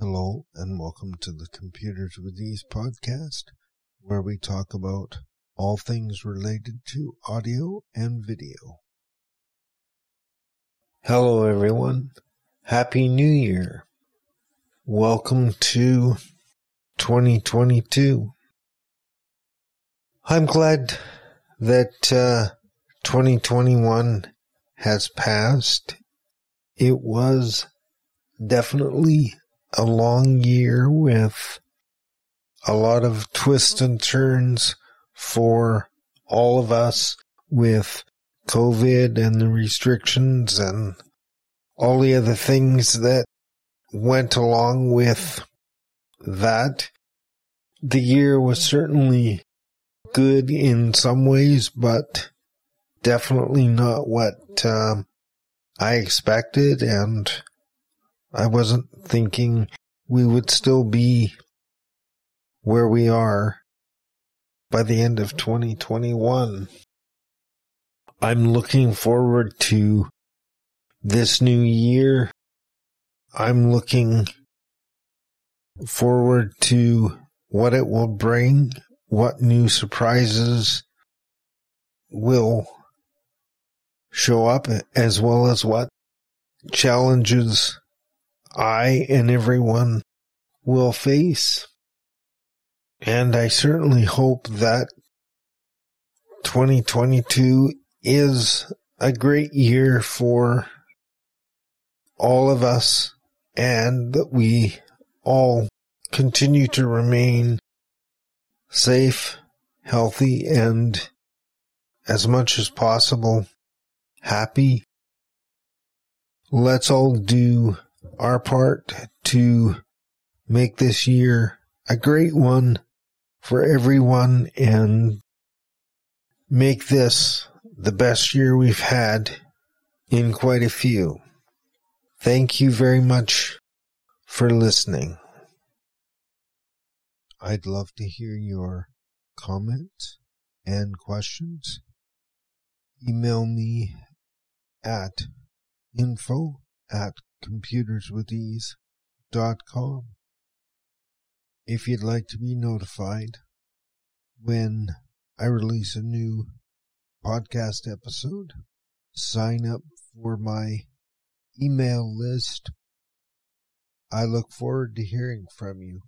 Hello and welcome to the Computers with Ease podcast, where we talk about all things related to audio and video. Hello everyone. Happy New Year. Welcome to 2022. I'm glad that uh, 2021 has passed. It was definitely a long year with a lot of twists and turns for all of us with COVID and the restrictions and all the other things that went along with that. The year was certainly good in some ways, but definitely not what um, I expected and I wasn't thinking we would still be where we are by the end of 2021. I'm looking forward to this new year. I'm looking forward to what it will bring, what new surprises will show up, as well as what challenges I and everyone will face. And I certainly hope that 2022 is a great year for all of us and that we all continue to remain safe, healthy, and as much as possible happy. Let's all do our part to make this year a great one for everyone and make this the best year we've had in quite a few. Thank you very much for listening. I'd love to hear your comments and questions. Email me at info at computerswithease.com. If you'd like to be notified when I release a new podcast episode, sign up for my email list. I look forward to hearing from you.